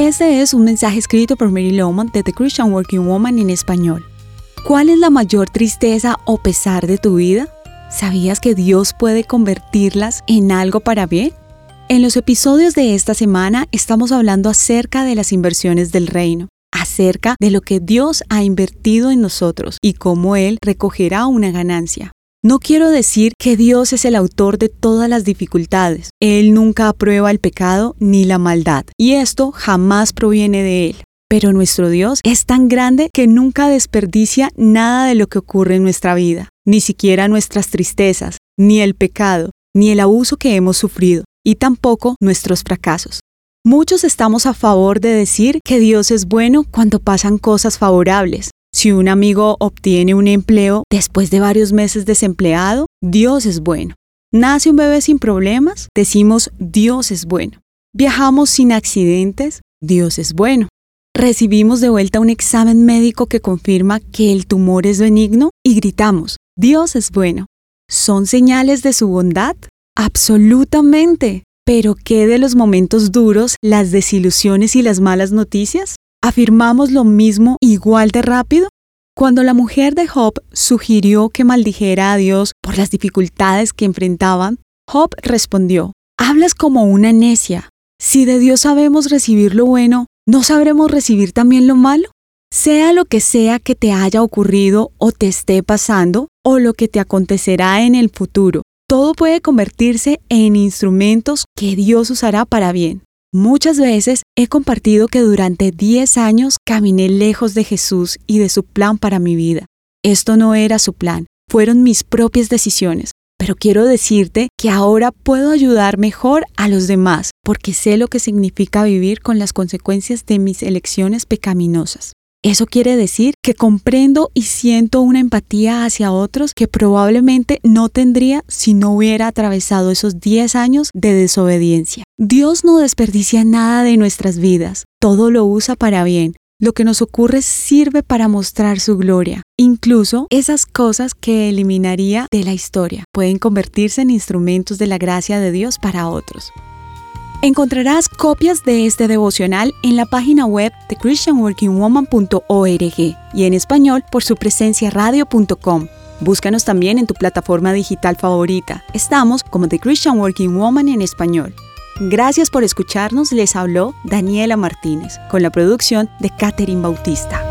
Este es un mensaje escrito por Mary Lowman de The Christian Working Woman en español. ¿Cuál es la mayor tristeza o pesar de tu vida? ¿Sabías que Dios puede convertirlas en algo para bien? En los episodios de esta semana estamos hablando acerca de las inversiones del reino, acerca de lo que Dios ha invertido en nosotros y cómo Él recogerá una ganancia. No quiero decir que Dios es el autor de todas las dificultades. Él nunca aprueba el pecado ni la maldad, y esto jamás proviene de Él. Pero nuestro Dios es tan grande que nunca desperdicia nada de lo que ocurre en nuestra vida, ni siquiera nuestras tristezas, ni el pecado, ni el abuso que hemos sufrido, y tampoco nuestros fracasos. Muchos estamos a favor de decir que Dios es bueno cuando pasan cosas favorables, si un amigo obtiene un empleo después de varios meses desempleado, Dios es bueno. Nace un bebé sin problemas, decimos Dios es bueno. Viajamos sin accidentes, Dios es bueno. Recibimos de vuelta un examen médico que confirma que el tumor es benigno y gritamos, Dios es bueno. ¿Son señales de su bondad? Absolutamente. Pero ¿qué de los momentos duros, las desilusiones y las malas noticias? ¿Afirmamos lo mismo igual de rápido? Cuando la mujer de Job sugirió que maldijera a Dios por las dificultades que enfrentaban, Job respondió, Hablas como una necia. Si de Dios sabemos recibir lo bueno, ¿no sabremos recibir también lo malo? Sea lo que sea que te haya ocurrido o te esté pasando, o lo que te acontecerá en el futuro, todo puede convertirse en instrumentos que Dios usará para bien. Muchas veces he compartido que durante 10 años caminé lejos de Jesús y de su plan para mi vida. Esto no era su plan, fueron mis propias decisiones. Pero quiero decirte que ahora puedo ayudar mejor a los demás porque sé lo que significa vivir con las consecuencias de mis elecciones pecaminosas. Eso quiere decir que comprendo y siento una empatía hacia otros que probablemente no tendría si no hubiera atravesado esos 10 años de desobediencia. Dios no desperdicia nada de nuestras vidas, todo lo usa para bien. Lo que nos ocurre sirve para mostrar su gloria. Incluso esas cosas que eliminaría de la historia pueden convertirse en instrumentos de la gracia de Dios para otros. Encontrarás copias de este devocional en la página web de christianworkingwoman.org y en español por su presencia radio.com. Búscanos también en tu plataforma digital favorita. Estamos como The Christian Working Woman en español. Gracias por escucharnos, les habló Daniela Martínez, con la producción de Catherine Bautista.